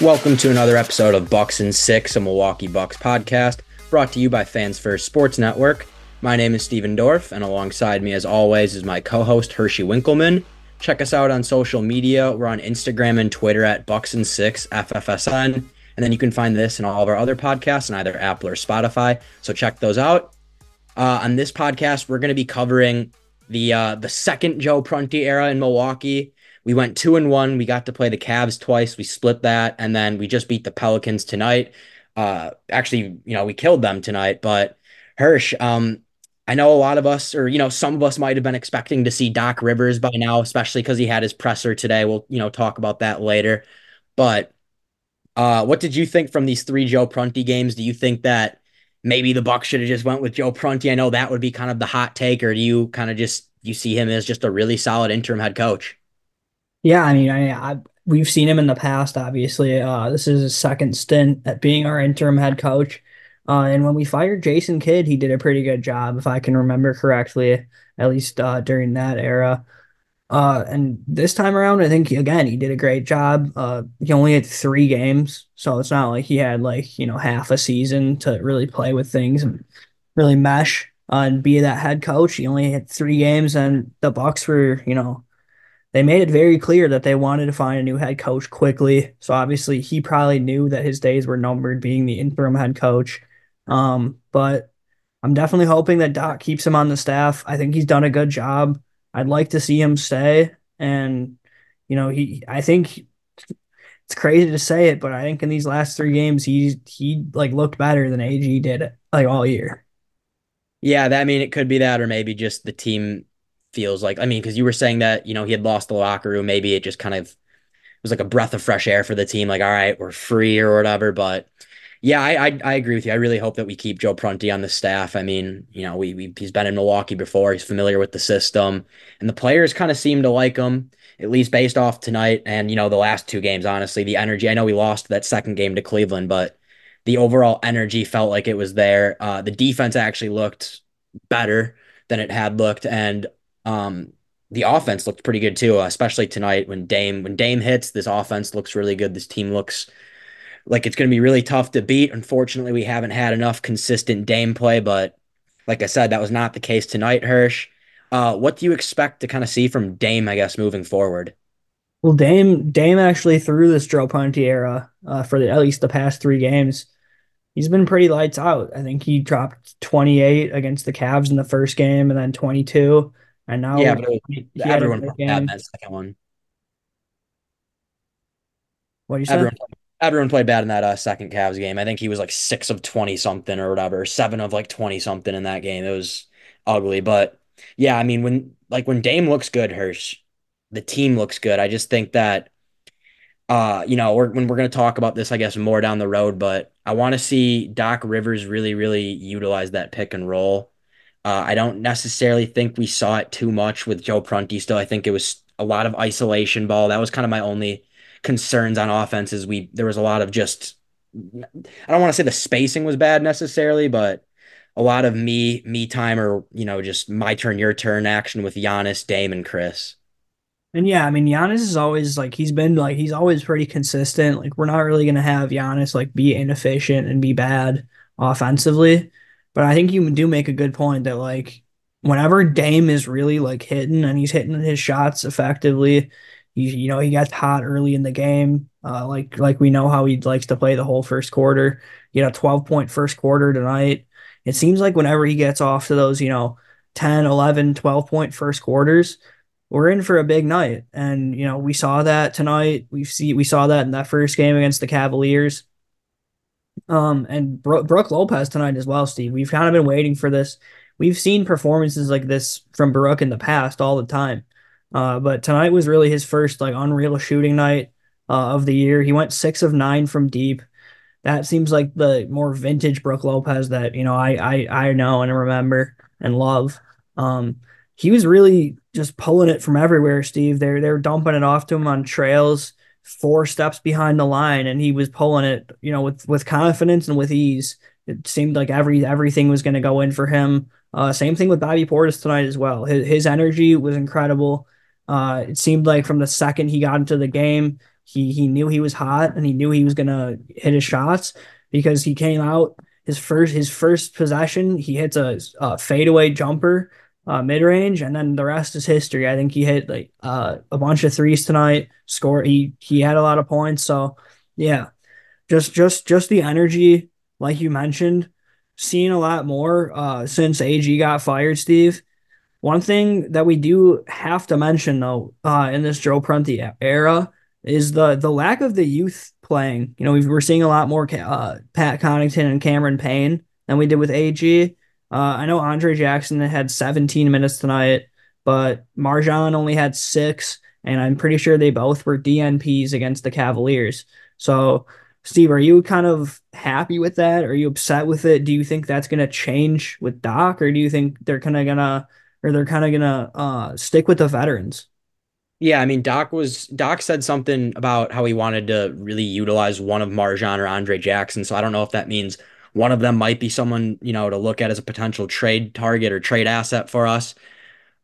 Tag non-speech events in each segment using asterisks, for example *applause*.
Welcome to another episode of Bucks and Six, a Milwaukee Bucks podcast, brought to you by Fans First Sports Network. My name is Steven Dorf, and alongside me, as always, is my co-host Hershey Winkleman. Check us out on social media. We're on Instagram and Twitter at Bucks and Six FFSN, and then you can find this and all of our other podcasts on either Apple or Spotify. So check those out. Uh, on this podcast, we're going to be covering the uh, the second Joe Prunty era in Milwaukee we went two and one. We got to play the Cavs twice. We split that, and then we just beat the Pelicans tonight. Uh, actually, you know, we killed them tonight. But Hirsch, um, I know a lot of us, or you know, some of us might have been expecting to see Doc Rivers by now, especially because he had his presser today. We'll, you know, talk about that later. But uh, what did you think from these three Joe Prunty games? Do you think that maybe the Bucks should have just went with Joe Prunty? I know that would be kind of the hot take, or do you kind of just you see him as just a really solid interim head coach? Yeah, I mean, I, I we've seen him in the past. Obviously, uh, this is his second stint at being our interim head coach. Uh, and when we fired Jason Kidd, he did a pretty good job, if I can remember correctly, at least uh, during that era. Uh, and this time around, I think again he did a great job. Uh, he only had three games, so it's not like he had like you know half a season to really play with things and really mesh uh, and be that head coach. He only had three games, and the Bucks were you know they made it very clear that they wanted to find a new head coach quickly. So obviously he probably knew that his days were numbered being the interim head coach. Um, but I'm definitely hoping that Doc keeps him on the staff. I think he's done a good job. I'd like to see him stay. And, you know, he I think it's crazy to say it, but I think in these last three games he, he like looked better than AG did like all year. Yeah, that I mean it could be that or maybe just the team feels like. I mean, because you were saying that you know he had lost the locker room, maybe it just kind of was like a breath of fresh air for the team. Like, all right, we're free or whatever. But yeah, I I, I agree with you. I really hope that we keep Joe Prunty on the staff. I mean, you know, we, we he's been in Milwaukee before. He's familiar with the system, and the players kind of seem to like him. At least based off tonight and you know the last two games, honestly, the energy. I know we lost that second game to Cleveland, but the overall energy felt like it was there. Uh, the defense actually looked better than it had looked, and um, the offense looked pretty good too, especially tonight when Dame when Dame hits. This offense looks really good. This team looks like it's going to be really tough to beat. Unfortunately, we haven't had enough consistent Dame play, but like I said, that was not the case tonight. Hirsch, uh, what do you expect to kind of see from Dame? I guess moving forward. Well, Dame Dame actually through this Joe Prunty era uh, for the, at least the past three games. He's been pretty lights out. I think he dropped 28 against the Cavs in the first game and then 22 and now yeah, but was, everyone had that second one. What you say? Everyone, everyone played bad in that uh, second Cavs game. I think he was like six of twenty something or whatever, seven of like twenty something in that game. It was ugly, but yeah, I mean when like when Dame looks good, Hirsch, the team looks good. I just think that uh, you know, we're, when we're going to talk about this, I guess, more down the road, but I want to see Doc Rivers really, really utilize that pick and roll. Uh, I don't necessarily think we saw it too much with Joe Prunty still. I think it was a lot of isolation ball. That was kind of my only concerns on offense is we there was a lot of just I don't want to say the spacing was bad necessarily, but a lot of me me time or you know just my turn your turn action with Giannis, Dame, and Khris. And yeah, I mean Giannis is always like he's been like he's always pretty consistent. Like we're not really gonna have Giannis like be inefficient and be bad offensively. But I think you do make a good point that like whenever Dame is really like hitting and he's hitting his shots effectively, he you know he gets hot early in the game. Uh, like like we know how he likes to play the whole first quarter. You know, 12 point first quarter tonight. It seems like whenever he gets off to those, you know, 10, 11, 12 point first quarters, we're in for a big night. And you know, we saw that tonight. We see we saw that in that first game against the Cavaliers. Um, and Bro- Brook Lopez tonight as well, Steve. We've kind of been waiting for this. We've seen performances like this from Brook in the past all the time. Uh, but tonight was really his first like unreal shooting night uh, of the year. He went six of nine from deep. That seems like the more vintage Brook Lopez that you know I I I know and remember and love. Um, he was really just pulling it from everywhere, Steve. They're they're dumping it off to him on trails four steps behind the line and he was pulling it, you know, with with confidence and with ease. It seemed like every everything was going to go in for him. Uh, same thing with Bobby Portis tonight as well. His, his energy was incredible. Uh, it seemed like from the second he got into the game, he he knew he was hot and he knew he was gonna hit his shots because he came out his first his first possession he hits a, a fadeaway jumper uh, mid range and then the rest is history. I think he hit like uh, a bunch of threes tonight. Score he he had a lot of points. So yeah, just just just the energy like you mentioned Seeing a lot more uh, since AG got fired, Steve. One thing that we do have to mention though, uh, in this Joe Prunty era is the the lack of the youth playing. You know, we are seeing a lot more uh, Pat Connaughton and Cameron Payne than we did with AG. Uh, I know Andre Jackson had 17 minutes tonight, but MarJon only had six, and I'm pretty sure they both were DNPs against the Cavaliers. So Steve, are you kind of happy with that? Are you upset with it? Do you think that's going to change with Doc, or do you think they're kind of gonna, or they're kind of gonna uh, stick with the veterans? Yeah, I mean, Doc was Doc said something about how he wanted to really utilize one of MarJon or Andre Jackson. So I don't know if that means one of them might be someone you know to look at as a potential trade target or trade asset for us.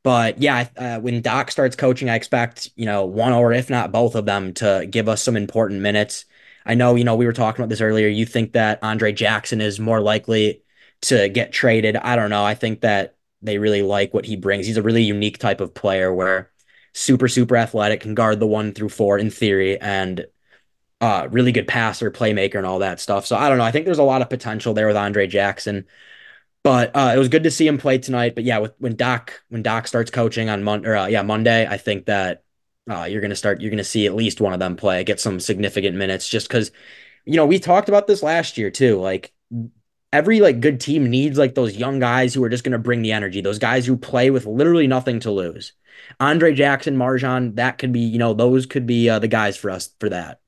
But yeah, uh, when Doc starts coaching, I expect you know one or if not both of them to give us some important minutes. I know, you know, we were talking about this earlier. You think that Andre Jackson is more likely to get traded. I don't know. I think that they really like what he brings. He's a really unique type of player where super, super athletic, can guard the one through four in theory, and uh, really good passer, playmaker, and all that stuff. So I don't know. I think there's a lot of potential there with Andre Jackson. But uh, it was good to see him play tonight. But yeah, with, when Doc when Doc starts coaching on Monday, uh, yeah Monday, I think that uh, you're gonna start. You're gonna see at least one of them play, get some significant minutes, just because, you know, we talked about this last year too. Like every like good team needs like those young guys who are just gonna bring the energy. Those guys who play with literally nothing to lose. Andre Jackson, MarJon, that could be, you know, those could be uh, the guys for us for that.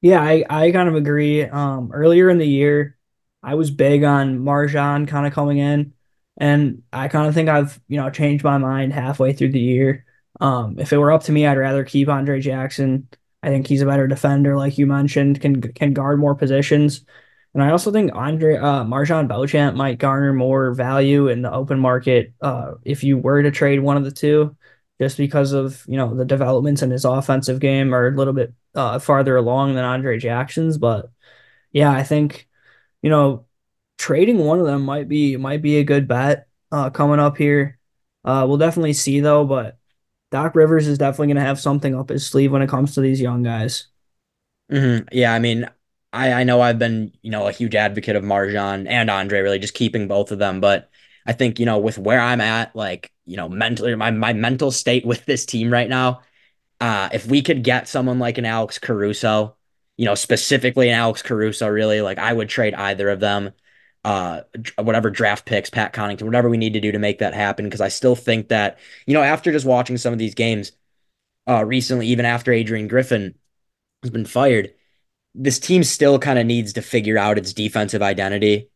Yeah, I, I kind of agree. Um, earlier in the year, I was big on MarJon kind of coming in, and I kind of think I've you know changed my mind halfway through the year. Um, if it were up to me, I'd rather keep Andre Jackson. I think he's a better defender, like you mentioned, can can guard more positions. And I also think Andre uh, MarJon Beauchamp might garner more value in the open market uh, if you were to trade one of the two, just because of you know the developments in his offensive game are a little bit uh, farther along than Andre Jackson's. But yeah, I think you know trading one of them might be might be a good bet uh, coming up here. Uh, we'll definitely see though, but Doc Rivers is definitely going to have something up his sleeve when it comes to these young guys. Mm-hmm. Yeah, I mean, I I know I've been you know a huge advocate of MarJon and Andre, really just keeping both of them, but I think you know with where I'm at, like you know mentally, my my mental state with this team right now, uh, if we could get someone like an Alex Caruso, you know specifically an Alex Caruso, really, like I would trade either of them uh, whatever draft picks, Pat Connaughton, whatever we need to do to make that happen. Because I still think that, you know, after just watching some of these games uh, recently, even after Adrian Griffin has been fired, this team still kind of needs to figure out its defensive identity.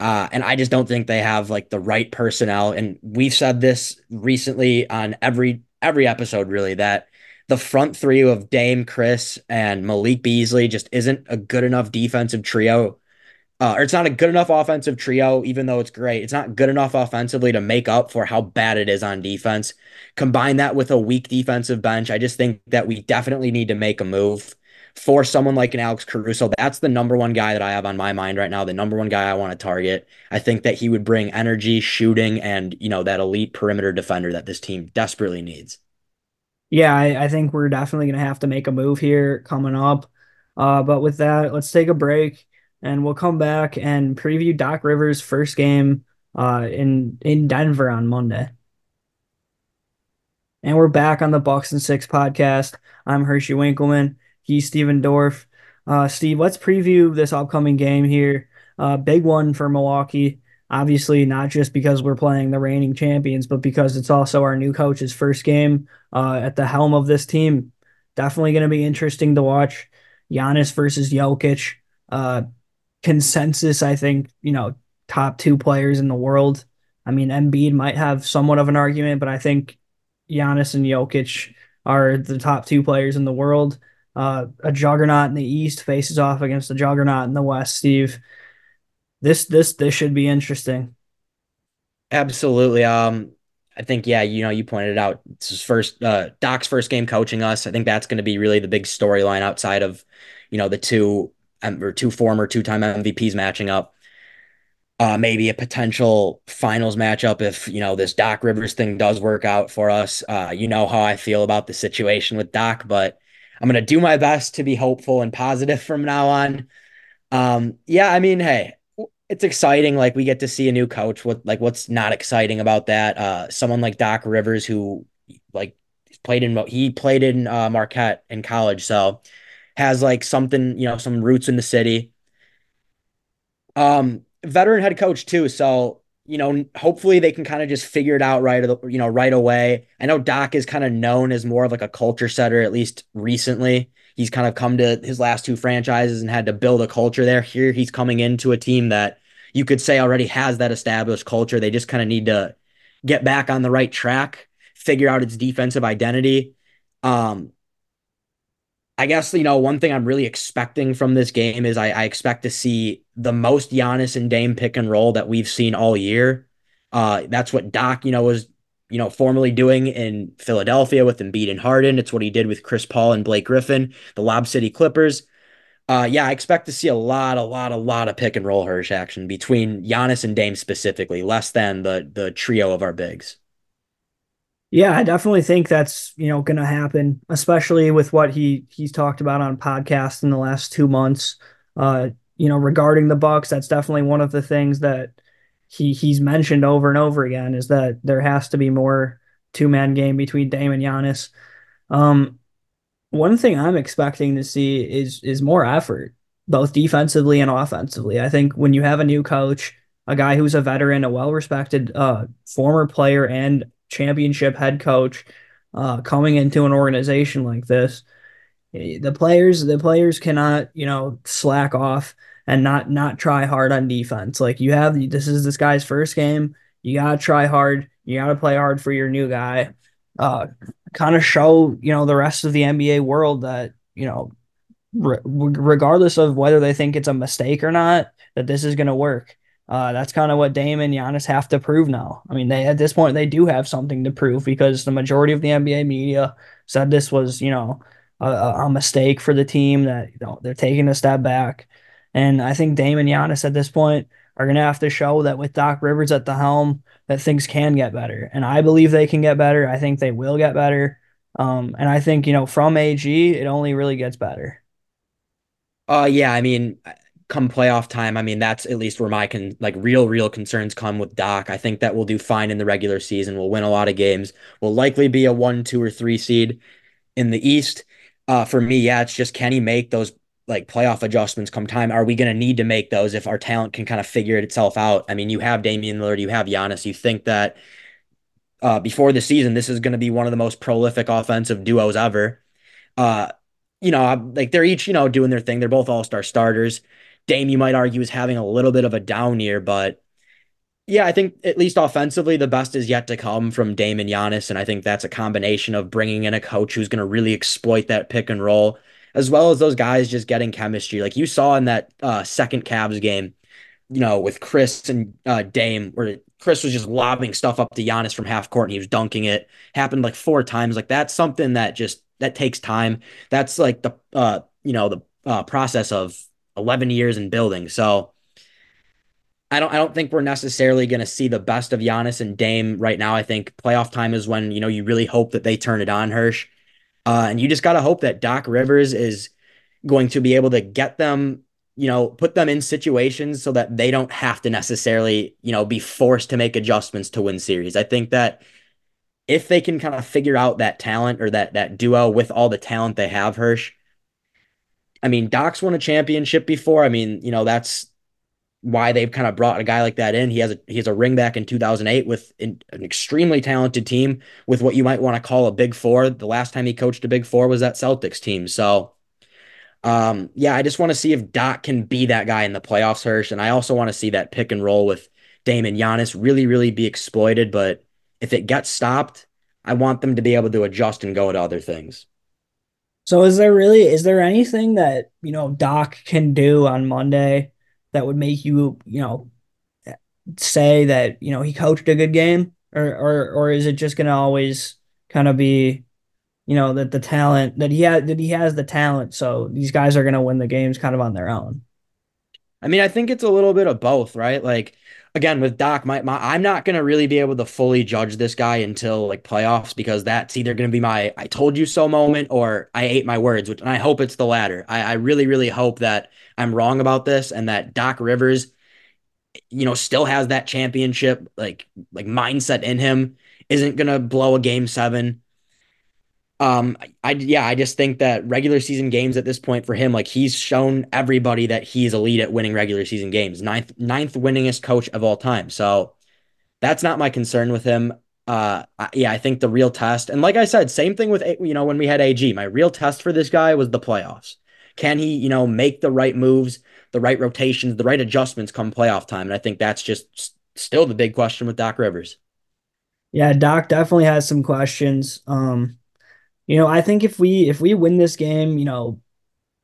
Uh, and I just don't think they have like the right personnel. And we've said this recently on every every episode, really, that the front three of Dame, Khris, and Malik Beasley just isn't a good enough defensive trio uh, or it's not a good enough offensive trio, even though it's great. It's not good enough offensively to make up for how bad it is on defense. Combine that with a weak defensive bench. I just think that we definitely need to make a move for someone like an Alex Caruso. That's the number one guy that I have on my mind right now. The number one guy I want to target. I think that he would bring energy, shooting, and you know that elite perimeter defender that this team desperately needs. Yeah, I, I think we're definitely gonna have to make a move here coming up. Uh, but with that, let's take a break and we'll come back and preview Doc Rivers' first game uh, in in Denver on Monday. And we're back on the Bucks and Six podcast. I'm Hershey Winkleman. Steven Dorf. Uh, Steve, let's preview this upcoming game here. Uh, big one for Milwaukee. Obviously, not just because we're playing the reigning champions, but because it's also our new coach's first game uh, at the helm of this team. Definitely going to be interesting to watch. Giannis versus Jokic. Uh, consensus, I think, you know, top two players in the world. I mean, Embiid might have somewhat of an argument, but I think Giannis and Jokic are the top two players in the world. Uh, a juggernaut in the East faces off against a juggernaut in the West. Steve, this this this should be interesting. Absolutely. Um, I think yeah, you know, you pointed it out. It's his first uh Doc's first game coaching us. I think that's going to be really the big storyline outside of, you know, the two um, or two former two-time MVPs matching up. Uh, maybe a potential finals matchup if you know this Doc Rivers thing does work out for us. Uh, you know how I feel about the situation with Doc, but I'm gonna do my best to be hopeful and positive *laughs* from now on. Um, yeah, I mean, hey, it's exciting. Like we get to see a new coach. What like what's not exciting about that? Uh, someone like Doc Rivers who like played in he played in uh, Marquette in college, so has like something you know some roots in the city. Um, veteran head coach too, so you know hopefully they can kind of just figure it out right you know right away. I know Doc is kind of known as more of like a culture setter at least recently he's kind of come to his last two franchises and had to build a culture there. Here he's coming into a team that you could say already has that established culture. They just kind of need to get back on the right track, figure out its defensive identity. Um, I guess you know one thing I'm really expecting from this game is I, I, expect to see the most Giannis and Dame pick and roll that we've seen all year. Uh, that's what Doc you know was you know formerly doing in Philadelphia with Embiid and Harden. It's what he did with Chris Paul and Blake Griffin, the Lob City Clippers. Uh, yeah, I expect to see a lot, a lot, a lot of pick and roll Hirsch action between Giannis and Dame specifically, less than the the trio of our bigs. Yeah, I definitely think that's you know going to happen, especially with what he he's talked about on podcasts in the last two months. Uh, you know, regarding the Bucks, that's definitely one of the things that he he's mentioned over and over again is that there has to be more two man game between Dame and Giannis. Um, one thing I'm expecting to see is is more effort, both defensively and offensively. I think when you have a new coach, a guy who's a veteran, a well-respected uh, former player and championship head coach, uh, coming into an organization like this, eh, the players the players cannot you know slack off and not not try hard on defense. Like you have this is this guy's first game. You gotta try hard. You gotta play hard for your new guy. Uh, kind of show you know the rest of the NBA world that you know re- regardless of whether they think it's a mistake or not that this is to work. Uh, that's kind of what Dame and Giannis have to prove now. I mean, they at this point they do have something to prove because the majority of the NBA media said this was you know a, a mistake for the team that you know they're taking a step back, and I think Dame and Giannis at this point are going to have to show that with Doc Rivers at the helm, that things can get better. And I believe they can get better. I think they will get better. Um, and I think, you know, from AG, it only really gets better. Uh, yeah, I mean, come playoff time, I mean, that's at least where my can like real, real concerns come with Doc. I think that we'll do fine in the regular season. We'll win a lot of games. We'll likely be a one, two, or three seed in the East. Uh, for me, yeah, it's just can he make those like playoff adjustments come time. Are we going to need to make those if our talent can kind of figure it itself out? I mean, you have Damian Lillard, you have Giannis. You think that uh, before the season, this is going to be one of the most prolific offensive duos ever. Uh, you know, like they're each, you know, doing their thing. They're both all star starters. Dame, you might argue, is having a little bit of a down year, but yeah, I think at least offensively, the best is yet to come from Dame and Giannis. And I think that's a combination of bringing in a coach who's going to really exploit that pick and roll as well as those guys just getting chemistry. Like you saw in that uh, second Cavs game, you know, with Khris and uh, Dame, where Khris was just lobbing stuff up to Giannis from half court and he was dunking it. Happened like four times. Like that's something that just that takes time. That's like the uh, you know, the uh, process of 11 years in building. So I don't I don't think we're necessarily going to see the best of Giannis and Dame right now. I think playoff time is when, you know, you really hope that they turn it on Hirsch. Uh, and you just got to hope that Doc Rivers is going to be able to get them, you know, put them in situations so that they don't have to necessarily, you know, be forced to make adjustments to win series. I think that if they can kind of figure out that talent or that that duo with all the talent they have, Hirsch. I mean, Doc's won a championship before. I mean, you know, that's why they've kind of brought a guy like that in. He has a he has a ring back in 2008 with an, an, extremely talented team with what you might want to call a big four. The last time he coached a big four was that Celtics team. So, um, yeah, I just want to see if Doc can be that guy in the playoffs, Hirsch, and I also want to see that pick and roll with Dame and Giannis really, really be exploited. But if it gets stopped, I want them to be able to adjust and go to other things. So, is there really is there anything that you know Doc can do on Monday? that would make you, you know, say that you know he coached a good game, or or or is it just gonna always kind of be, you know, that the talent that he had that he has the talent, so these guys are gonna win the games kind of on their own. I mean, I think it's a little bit of both, right? Like again with Doc, my, my I'm not gonna really be able to fully judge this guy until like playoffs because that's either gonna be my I told you so moment or I ate my words, which and I hope it's the latter. I, I really, really hope that I'm wrong about this and that Doc Rivers, you know, still has that championship like like mindset in him, isn't gonna blow a game seven um, I yeah, I just think that regular season games at this point for him, like he's shown everybody that he's elite at winning regular season games. Ninth ninth winningest coach of all time. So that's not my concern with him. Uh, yeah, I think the real test, and like I said, same thing with you know when we had AG. My real test for this guy was the playoffs. Can he, you know, make the right moves, the right rotations, the right adjustments come playoff time? And I think that's just still the big question with Doc Rivers. Yeah, Doc definitely has some questions. Um, you know, I think if we if we win this game, you know,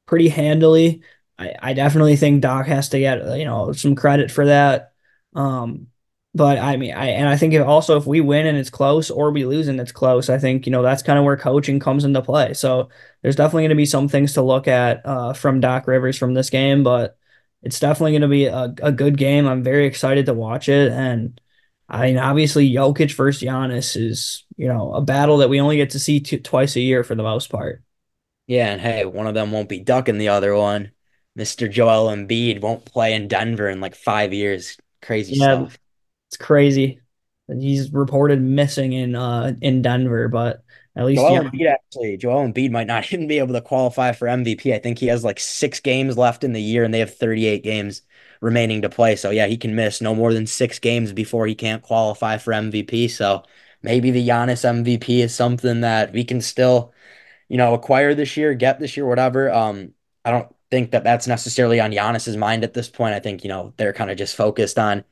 pretty handily, I, I definitely think Doc has to get you know some credit for that. Um, but I mean, I and I think if also if we win and it's close, or we lose and it's close, I think you know that's kind of where coaching comes into play. So there's definitely going to be some things to look at uh, from Doc Rivers from this game, but it's definitely going to be a, a good game. I'm very excited to watch it, and I mean, obviously, Jokic versus Giannis is, you know, a battle that we only get to see two, twice a year for the most part. Yeah, and hey, one of them won't be ducking the other one. Mr. Joel Embiid won't play in Denver in like five years. Crazy yeah, stuff. It's crazy. He's reported missing in uh in Denver, but at least Joel Embiid actually, Joel Embiid might not *laughs* even be able to qualify for MVP. I think he has like six games left in the year, and they have 38 games remaining to play. So yeah, he can miss no more than six games before he can't qualify for MVP. So maybe the Giannis MVP is something that we can still, you know, acquire this year, get this year, whatever. Um, I don't think that that's necessarily on Giannis's mind at this point. I think you know they're kind of just focused on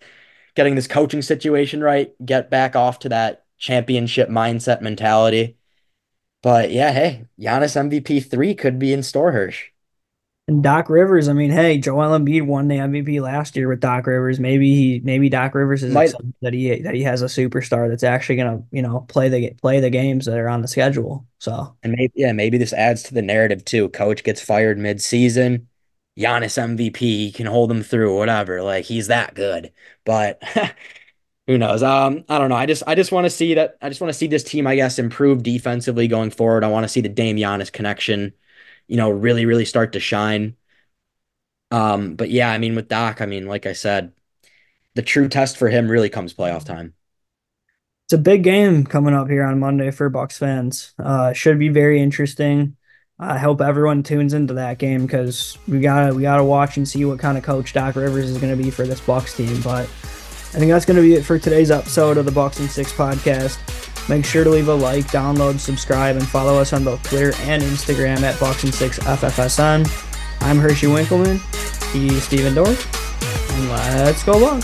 getting this coaching situation right, get back off to that championship mindset mentality. But yeah, hey, Giannis MVP three could be in store, Hirsch. And Doc Rivers, I mean, hey, Joel Embiid won the MVP last year with Doc Rivers. Maybe he, maybe Doc Rivers is Might, that he that he has a superstar that's actually gonna, you know, play the play the games that are on the schedule. So and maybe yeah, maybe this adds to the narrative too. Coach gets fired mid season, Giannis MVP, he can hold him through whatever. Like he's that good, but. *laughs* who knows? Um, I don't know. I just I just want to see that. I just want to see this team, I guess, improve defensively going forward. I want to see the Dame Giannis connection you know, really, really start to shine. Um, but yeah, I mean, with Doc, I mean, like I said, the true test for him really comes playoff time. It's a big game coming up here on Monday for Bucks fans. Uh, should be very interesting. I hope everyone tunes into that game because we gotta we gotta watch and see what kind of coach Doc Rivers is going to be for this Bucks team. But I think that's going to be it for today's episode of the Bucks and Six podcast. Make sure to leave a like, download, subscribe, and follow us on both Twitter and Instagram at Boxing6FFSN. I'm Hershey Winkleman. He's Steven Dorff. And let's go Bucks.